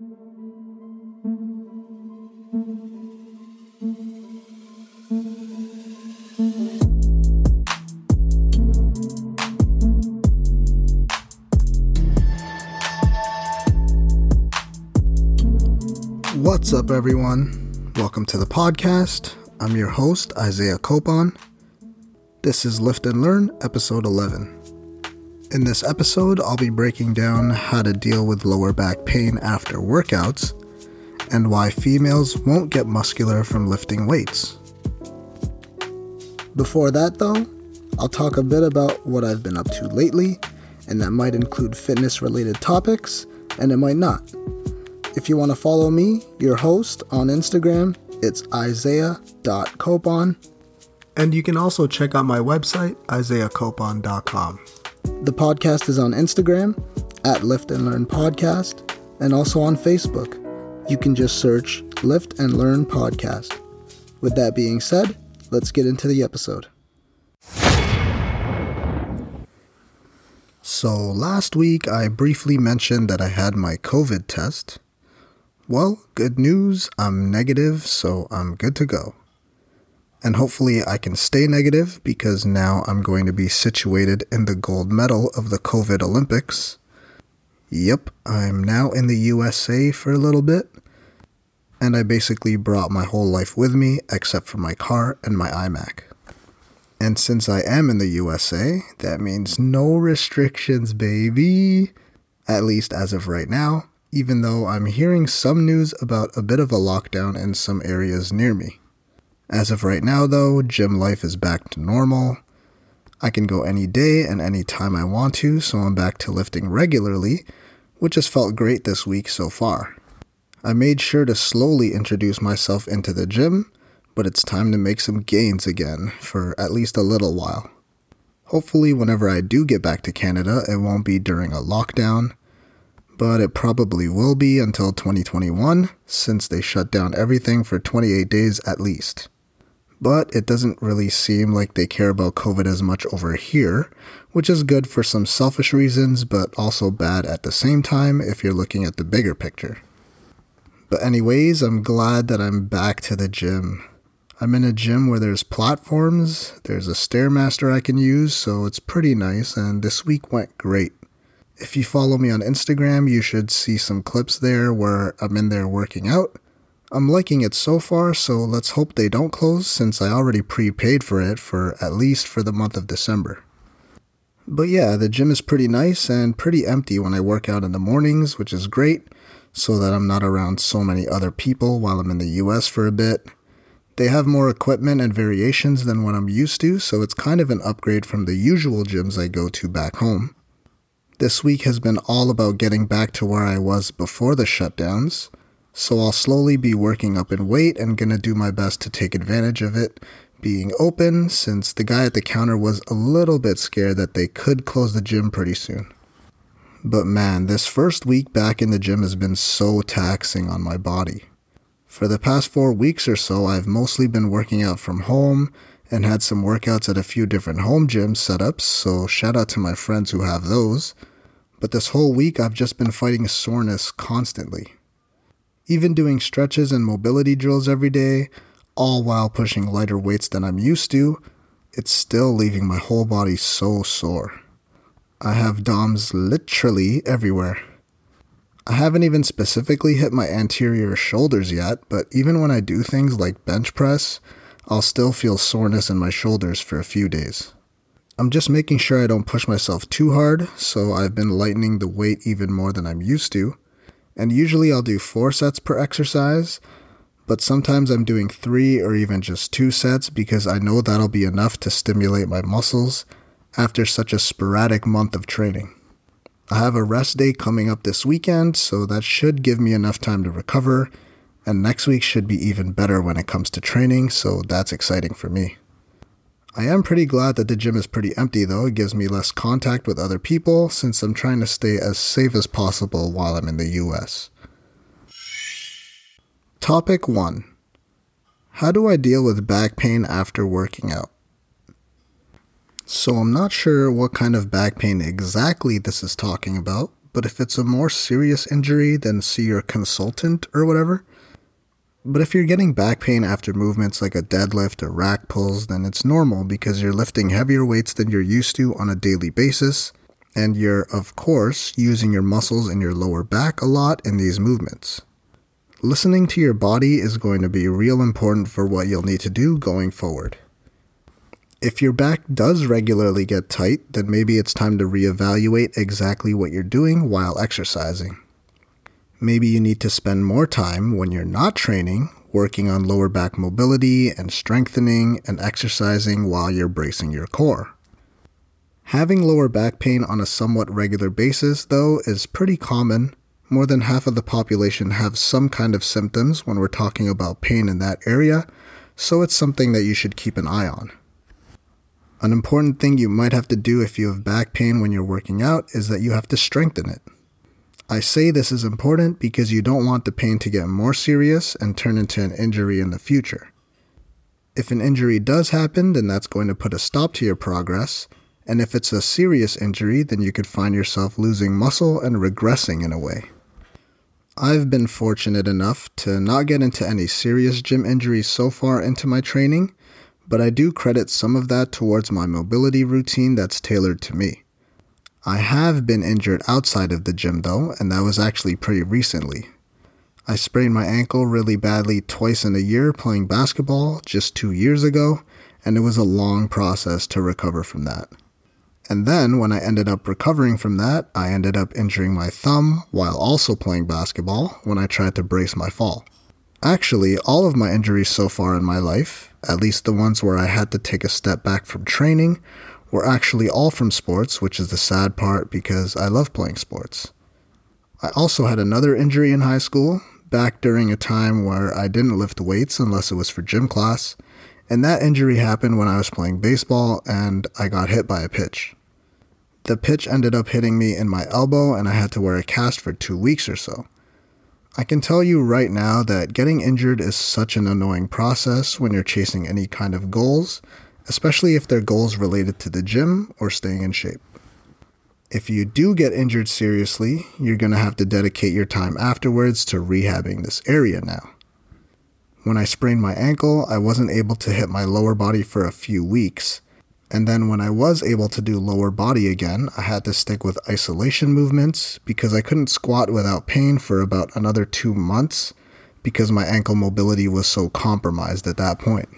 What's up, everyone? Welcome to the podcast. I'm your host, Isaiah Copon. This is Lift and Learn, episode 11. In this episode, I'll be breaking down how to deal with lower back pain after workouts and why females won't get muscular from lifting weights. Before that, though, I'll talk a bit about what I've been up to lately, and that might include fitness related topics, and it might not. If you want to follow me, your host, on Instagram, it's isaiah.copon. And you can also check out my website, isaiahcopon.com. The podcast is on Instagram at Lift and Learn Podcast and also on Facebook. You can just search Lift and Learn Podcast. With that being said, let's get into the episode. So, last week I briefly mentioned that I had my COVID test. Well, good news, I'm negative, so I'm good to go. And hopefully, I can stay negative because now I'm going to be situated in the gold medal of the COVID Olympics. Yep, I'm now in the USA for a little bit, and I basically brought my whole life with me except for my car and my iMac. And since I am in the USA, that means no restrictions, baby. At least as of right now even though I'm hearing some news about a bit of a lockdown in some areas near me. As of right now, though, gym life is back to normal. I can go any day and any time I want to, so I'm back to lifting regularly, which has felt great this week so far. I made sure to slowly introduce myself into the gym, but it's time to make some gains again for at least a little while. Hopefully, whenever I do get back to Canada, it won't be during a lockdown but it probably will be until 2021 since they shut down everything for 28 days at least. But it doesn't really seem like they care about COVID as much over here, which is good for some selfish reasons, but also bad at the same time if you're looking at the bigger picture. But, anyways, I'm glad that I'm back to the gym. I'm in a gym where there's platforms, there's a Stairmaster I can use, so it's pretty nice, and this week went great if you follow me on Instagram, you should see some clips there where I'm in there working out. I'm liking it so far, so let's hope they don't close since I already prepaid for it for at least for the month of December. But yeah, the gym is pretty nice and pretty empty when I work out in the mornings, which is great, so that I'm not around so many other people while I'm in the US for a bit. They have more equipment and variations than what I'm used to, so it's kind of an upgrade from the usual gyms I go to back home. This week has been all about getting back to where I was before the shutdowns, so I'll slowly be working up in weight and gonna do my best to take advantage of it being open since the guy at the counter was a little bit scared that they could close the gym pretty soon. But man, this first week back in the gym has been so taxing on my body. For the past four weeks or so, I've mostly been working out from home and had some workouts at a few different home gym setups, so shout out to my friends who have those but this whole week I've just been fighting soreness constantly. Even doing stretches and mobility drills every day, all while pushing lighter weights than I'm used to, it's still leaving my whole body so sore. I have DOMs literally everywhere. I haven't even specifically hit my anterior shoulders yet, but even when I do things like bench press, I'll still feel soreness in my shoulders for a few days. I'm just making sure I don't push myself too hard, so I've been lightening the weight even more than I'm used to. And usually I'll do four sets per exercise, but sometimes I'm doing three or even just two sets because I know that'll be enough to stimulate my muscles after such a sporadic month of training. I have a rest day coming up this weekend, so that should give me enough time to recover, and next week should be even better when it comes to training, so that's exciting for me. I am pretty glad that the gym is pretty empty though. It gives me less contact with other people since I'm trying to stay as safe as possible while I'm in the US. Topic 1 How do I deal with back pain after working out? So I'm not sure what kind of back pain exactly this is talking about, but if it's a more serious injury, then see your consultant or whatever. But if you're getting back pain after movements like a deadlift or rack pulls, then it's normal because you're lifting heavier weights than you're used to on a daily basis, and you're, of course, using your muscles in your lower back a lot in these movements. Listening to your body is going to be real important for what you'll need to do going forward. If your back does regularly get tight, then maybe it's time to reevaluate exactly what you're doing while exercising. Maybe you need to spend more time when you're not training working on lower back mobility and strengthening and exercising while you're bracing your core. Having lower back pain on a somewhat regular basis, though, is pretty common. More than half of the population have some kind of symptoms when we're talking about pain in that area, so it's something that you should keep an eye on. An important thing you might have to do if you have back pain when you're working out is that you have to strengthen it. I say this is important because you don't want the pain to get more serious and turn into an injury in the future. If an injury does happen, then that's going to put a stop to your progress, and if it's a serious injury, then you could find yourself losing muscle and regressing in a way. I've been fortunate enough to not get into any serious gym injuries so far into my training, but I do credit some of that towards my mobility routine that's tailored to me. I have been injured outside of the gym though, and that was actually pretty recently. I sprained my ankle really badly twice in a year playing basketball just two years ago, and it was a long process to recover from that. And then, when I ended up recovering from that, I ended up injuring my thumb while also playing basketball when I tried to brace my fall. Actually, all of my injuries so far in my life, at least the ones where I had to take a step back from training, were actually all from sports, which is the sad part because I love playing sports. I also had another injury in high school, back during a time where I didn't lift weights unless it was for gym class, and that injury happened when I was playing baseball and I got hit by a pitch. The pitch ended up hitting me in my elbow and I had to wear a cast for two weeks or so. I can tell you right now that getting injured is such an annoying process when you're chasing any kind of goals especially if they're goals related to the gym or staying in shape. If you do get injured seriously, you're going to have to dedicate your time afterwards to rehabbing this area now. When I sprained my ankle, I wasn't able to hit my lower body for a few weeks. And then when I was able to do lower body again, I had to stick with isolation movements because I couldn't squat without pain for about another two months because my ankle mobility was so compromised at that point.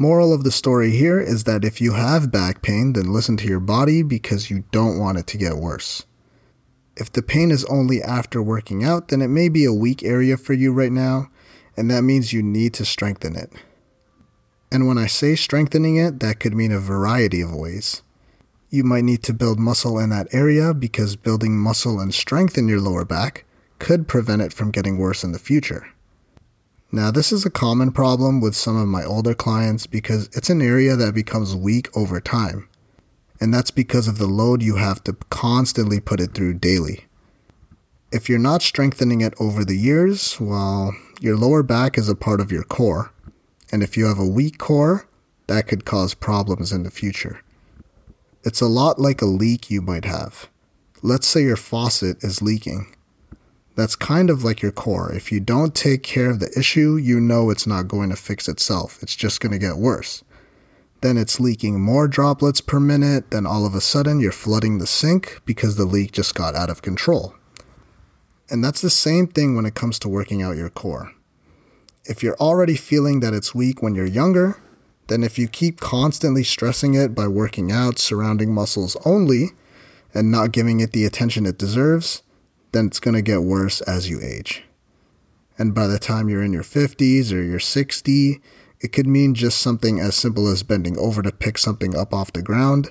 Moral of the story here is that if you have back pain, then listen to your body because you don't want it to get worse. If the pain is only after working out, then it may be a weak area for you right now, and that means you need to strengthen it. And when I say strengthening it, that could mean a variety of ways. You might need to build muscle in that area because building muscle and strength in your lower back could prevent it from getting worse in the future. Now, this is a common problem with some of my older clients because it's an area that becomes weak over time. And that's because of the load you have to constantly put it through daily. If you're not strengthening it over the years, well, your lower back is a part of your core. And if you have a weak core, that could cause problems in the future. It's a lot like a leak you might have. Let's say your faucet is leaking that's kind of like your core. If you don't take care of the issue, you know it's not going to fix itself. It's just going to get worse. Then it's leaking more droplets per minute, then all of a sudden you're flooding the sink because the leak just got out of control. And that's the same thing when it comes to working out your core. If you're already feeling that it's weak when you're younger, then if you keep constantly stressing it by working out surrounding muscles only and not giving it the attention it deserves, then it's going to get worse as you age. And by the time you're in your 50s or you're 60, it could mean just something as simple as bending over to pick something up off the ground,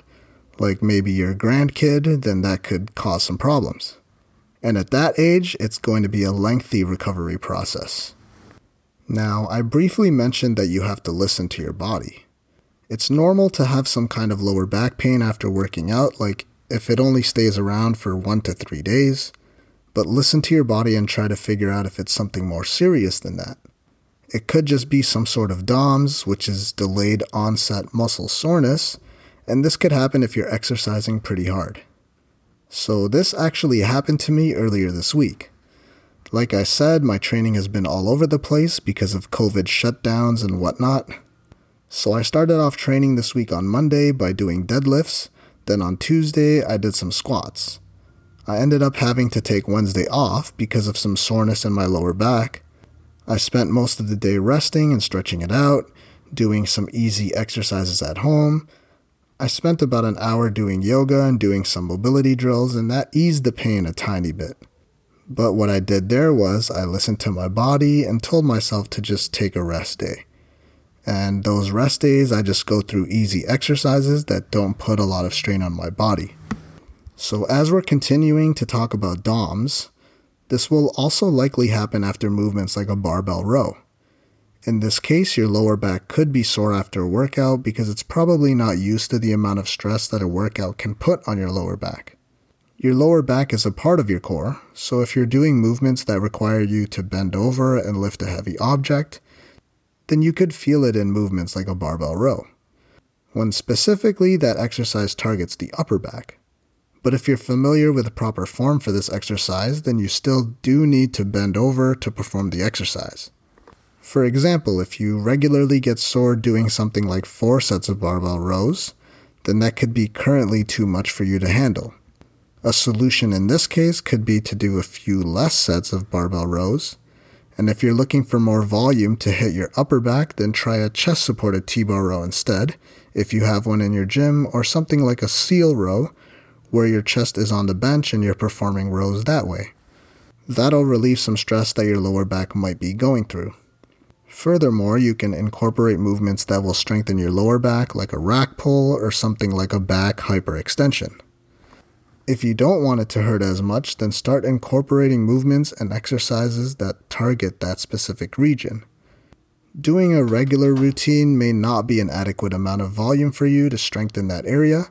like maybe your grandkid, then that could cause some problems. And at that age, it's going to be a lengthy recovery process. Now, I briefly mentioned that you have to listen to your body. It's normal to have some kind of lower back pain after working out, like if it only stays around for one to three days, but listen to your body and try to figure out if it's something more serious than that. It could just be some sort of DOMS, which is delayed onset muscle soreness, and this could happen if you're exercising pretty hard. So, this actually happened to me earlier this week. Like I said, my training has been all over the place because of COVID shutdowns and whatnot. So, I started off training this week on Monday by doing deadlifts. Then on Tuesday, I did some squats. I ended up having to take Wednesday off because of some soreness in my lower back. I spent most of the day resting and stretching it out, doing some easy exercises at home, I spent about an hour doing yoga and doing some mobility drills, and that eased the pain a tiny bit. But what I did there was I listened to my body and told myself to just take a rest day. And those rest days, I just go through easy exercises that don't put a lot of strain on my body. So, as we're continuing to talk about DOMs, this will also likely happen after movements like a barbell row. In this case, your lower back could be sore after a workout because it's probably not used to the amount of stress that a workout can put on your lower back. Your lower back is a part of your core, so if you're doing movements that require you to bend over and lift a heavy object, then you could feel it in movements like a barbell row. When specifically that exercise targets the upper back. But if you're familiar with the proper form for this exercise, then you still do need to bend over to perform the exercise. For example, if you regularly get sore doing something like four sets of barbell rows, then that could be currently too much for you to handle. A solution in this case could be to do a few less sets of barbell rows. And if you're looking for more volume to hit your upper back, then try a chest supported T bar row instead, if you have one in your gym, or something like a seal row, where your chest is on the bench and you're performing rows that way. That'll relieve some stress that your lower back might be going through. Furthermore, you can incorporate movements that will strengthen your lower back, like a rack pull or something like a back hyperextension. If you don't want it to hurt as much, then start incorporating movements and exercises that target that specific region. Doing a regular routine may not be an adequate amount of volume for you to strengthen that area,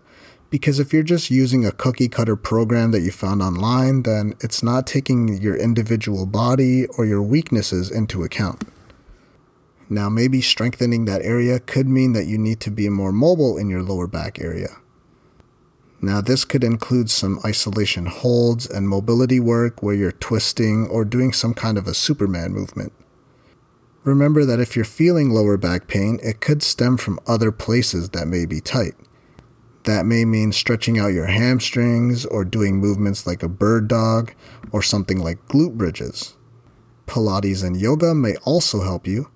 because if you're just using a cookie cutter program that you found online, then it's not taking your individual body or your weaknesses into account. Now, maybe strengthening that area could mean that you need to be more mobile in your lower back area. Now, this could include some isolation holds and mobility work where you're twisting or doing some kind of a Superman movement. Remember that if you're feeling lower back pain, it could stem from other places that may be tight. That may mean stretching out your hamstrings or doing movements like a bird dog or something like glute bridges. Pilates and yoga may also help you,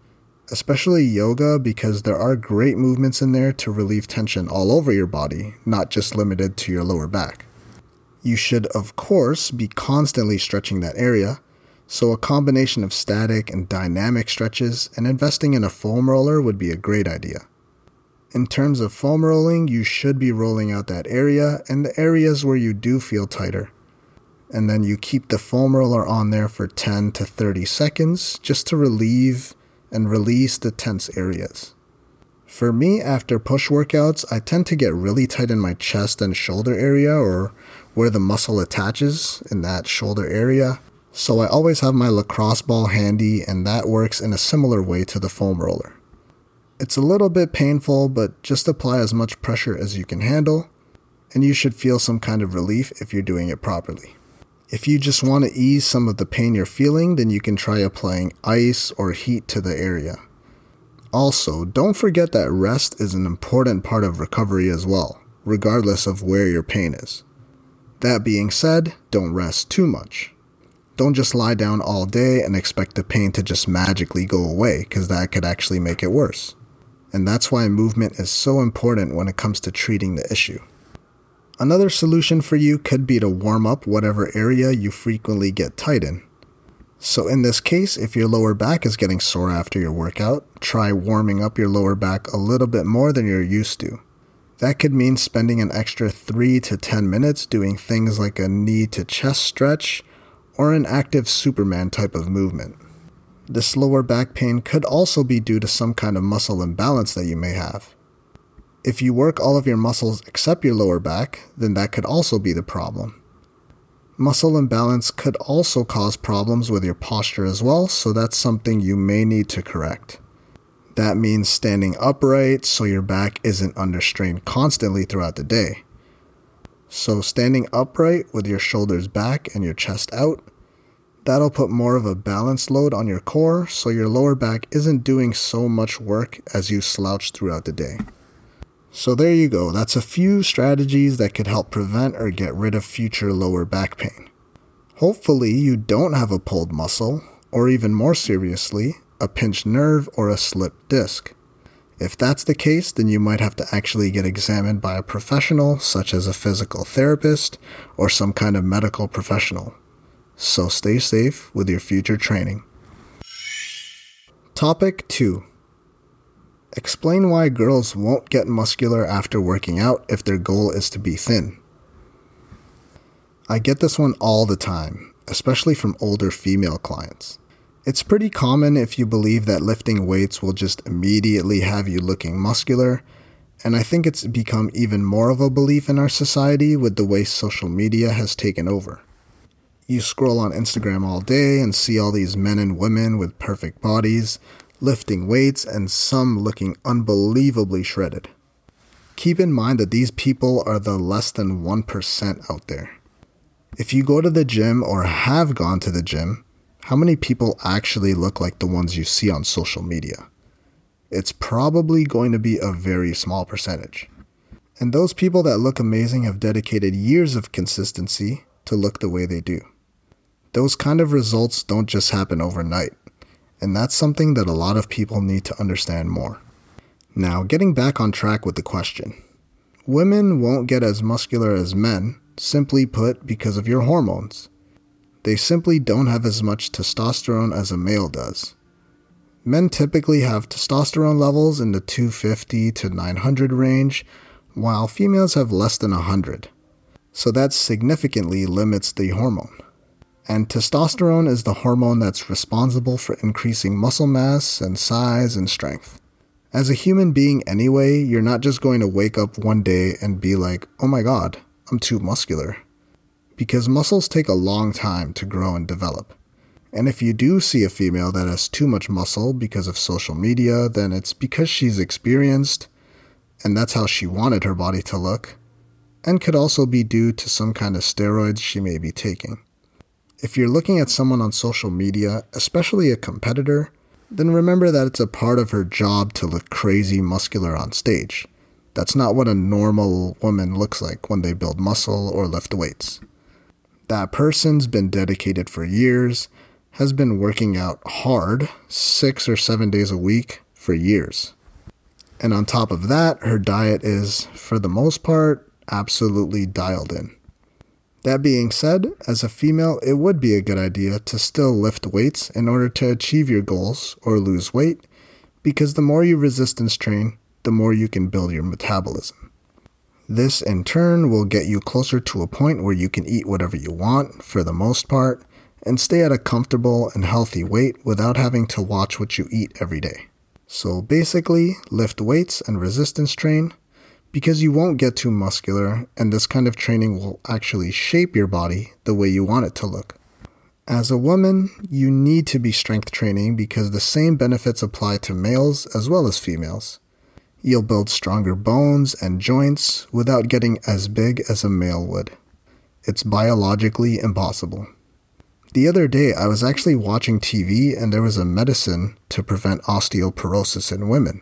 especially yoga, because there are great movements in there to relieve tension all over your body, not just limited to your lower back. You should, of course, be constantly stretching that area, so a combination of static and dynamic stretches and investing in a foam roller would be a great idea. In terms of foam rolling, you should be rolling out that area and the areas where you do feel tighter. And then you keep the foam roller on there for 10 to 30 seconds just to relieve and release the tense areas. For me, after push workouts, I tend to get really tight in my chest and shoulder area or where the muscle attaches in that shoulder area. So I always have my lacrosse ball handy, and that works in a similar way to the foam roller. It's a little bit painful, but just apply as much pressure as you can handle, and you should feel some kind of relief if you're doing it properly. If you just want to ease some of the pain you're feeling, then you can try applying ice or heat to the area. Also, don't forget that rest is an important part of recovery as well, regardless of where your pain is. That being said, don't rest too much. Don't just lie down all day and expect the pain to just magically go away, because that could actually make it worse. And that's why movement is so important when it comes to treating the issue. Another solution for you could be to warm up whatever area you frequently get tight in. So, in this case, if your lower back is getting sore after your workout, try warming up your lower back a little bit more than you're used to. That could mean spending an extra 3 to 10 minutes doing things like a knee to chest stretch or an active Superman type of movement. This lower back pain could also be due to some kind of muscle imbalance that you may have. If you work all of your muscles except your lower back, then that could also be the problem. Muscle imbalance could also cause problems with your posture as well, so that's something you may need to correct. That means standing upright so your back isn't under strain constantly throughout the day. So, standing upright with your shoulders back and your chest out, that'll put more of a balanced load on your core so your lower back isn't doing so much work as you slouch throughout the day. So, there you go. That's a few strategies that could help prevent or get rid of future lower back pain. Hopefully, you don't have a pulled muscle, or even more seriously, a pinched nerve or a slipped disc. If that's the case, then you might have to actually get examined by a professional, such as a physical therapist or some kind of medical professional. So stay safe with your future training. Topic 2 Explain why girls won't get muscular after working out if their goal is to be thin. I get this one all the time, especially from older female clients. It's pretty common if you believe that lifting weights will just immediately have you looking muscular, and I think it's become even more of a belief in our society with the way social media has taken over. You scroll on Instagram all day and see all these men and women with perfect bodies, lifting weights, and some looking unbelievably shredded. Keep in mind that these people are the less than 1% out there. If you go to the gym or have gone to the gym, how many people actually look like the ones you see on social media? It's probably going to be a very small percentage. And those people that look amazing have dedicated years of consistency to look the way they do. Those kind of results don't just happen overnight. And that's something that a lot of people need to understand more. Now, getting back on track with the question women won't get as muscular as men, simply put, because of your hormones. They simply don't have as much testosterone as a male does. Men typically have testosterone levels in the 250 to 900 range, while females have less than 100. So that significantly limits the hormone. And testosterone is the hormone that's responsible for increasing muscle mass and size and strength. As a human being, anyway, you're not just going to wake up one day and be like, oh my god, I'm too muscular. Because muscles take a long time to grow and develop. And if you do see a female that has too much muscle because of social media, then it's because she's experienced, and that's how she wanted her body to look, and could also be due to some kind of steroids she may be taking. If you're looking at someone on social media, especially a competitor, then remember that it's a part of her job to look crazy muscular on stage. That's not what a normal woman looks like when they build muscle or lift weights. That person's been dedicated for years, has been working out hard, six or seven days a week, for years. And on top of that, her diet is, for the most part, absolutely dialed in. That being said, as a female, it would be a good idea to still lift weights in order to achieve your goals or lose weight, because the more you resistance train, the more you can build your metabolism. This in turn will get you closer to a point where you can eat whatever you want, for the most part, and stay at a comfortable and healthy weight without having to watch what you eat every day. So basically, lift weights and resistance train because you won't get too muscular, and this kind of training will actually shape your body the way you want it to look. As a woman, you need to be strength training because the same benefits apply to males as well as females. You'll build stronger bones and joints without getting as big as a male would. It's biologically impossible. The other day, I was actually watching TV and there was a medicine to prevent osteoporosis in women.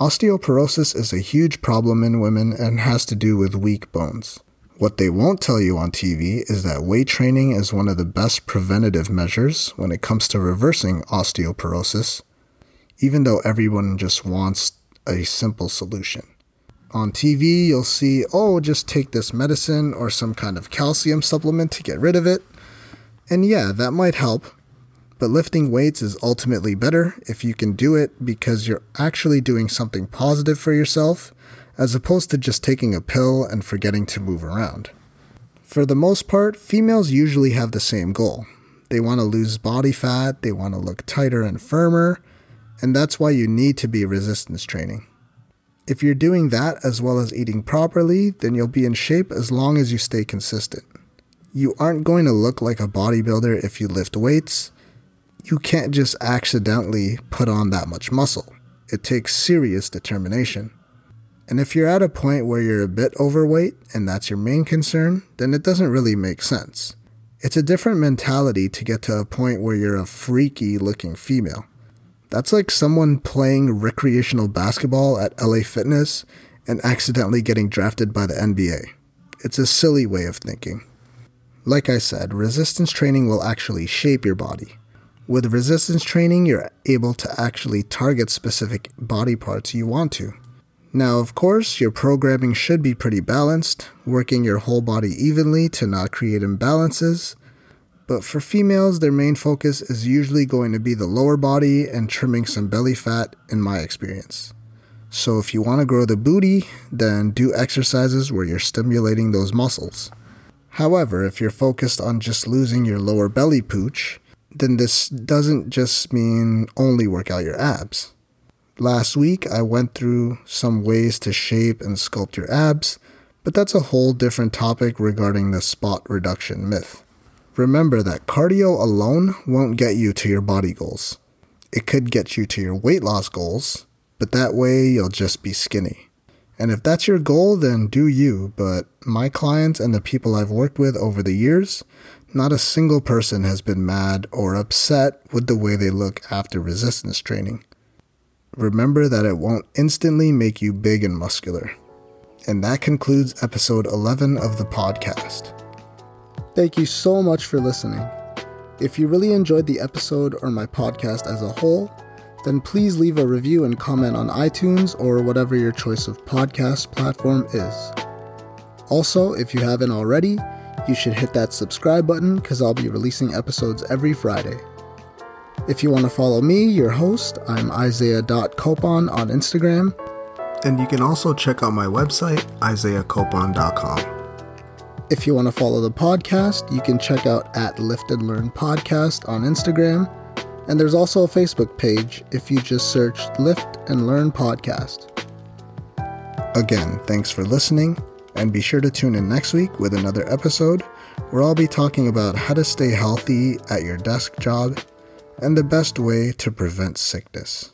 Osteoporosis is a huge problem in women and has to do with weak bones. What they won't tell you on TV is that weight training is one of the best preventative measures when it comes to reversing osteoporosis, even though everyone just wants a simple solution. On TV, you'll see, oh, just take this medicine or some kind of calcium supplement to get rid of it. And yeah, that might help, but lifting weights is ultimately better if you can do it because you're actually doing something positive for yourself, as opposed to just taking a pill and forgetting to move around. For the most part, females usually have the same goal. They want to lose body fat, they want to look tighter and firmer, and that's why you need to be resistance training. If you're doing that as well as eating properly, then you'll be in shape as long as you stay consistent. You aren't going to look like a bodybuilder if you lift weights, you can't just accidentally put on that much muscle. It takes serious determination. And if you're at a point where you're a bit overweight and that's your main concern, then it doesn't really make sense. It's a different mentality to get to a point where you're a freaky looking female. That's like someone playing recreational basketball at LA Fitness and accidentally getting drafted by the NBA. It's a silly way of thinking. Like I said, resistance training will actually shape your body. With resistance training, you're able to actually target specific body parts you want to. Now, of course, your programming should be pretty balanced, working your whole body evenly to not create imbalances. But for females, their main focus is usually going to be the lower body and trimming some belly fat, in my experience. So, if you want to grow the booty, then do exercises where you're stimulating those muscles. However, if you're focused on just losing your lower belly pooch, then this doesn't just mean only work out your abs. Last week, I went through some ways to shape and sculpt your abs, but that's a whole different topic regarding the spot reduction myth. Remember that cardio alone won't get you to your body goals. It could get you to your weight loss goals, but that way you'll just be skinny. And if that's your goal, then do you. But my clients and the people I've worked with over the years, not a single person has been mad or upset with the way they look after resistance training remember that it won't instantly make you big and muscular. And that concludes episode 11 of the podcast. Thank you so much for listening. If you really enjoyed the episode or my podcast as a whole, then please leave a review and comment on iTunes or whatever your choice of podcast platform is. Also, if you haven't already, you should hit that subscribe button because I'll be releasing episodes every Friday. If you want to follow me, your host, I'm Isaiah.copon on Instagram. And you can also check out my website, isaiahcopon.com. If you want to follow the podcast, you can check out at Lift and Learn Podcast on Instagram. And there's also a Facebook page if you just search Lift and Learn Podcast. Again, thanks for listening, and be sure to tune in next week with another episode where I'll be talking about how to stay healthy at your desk job and the best way to prevent sickness.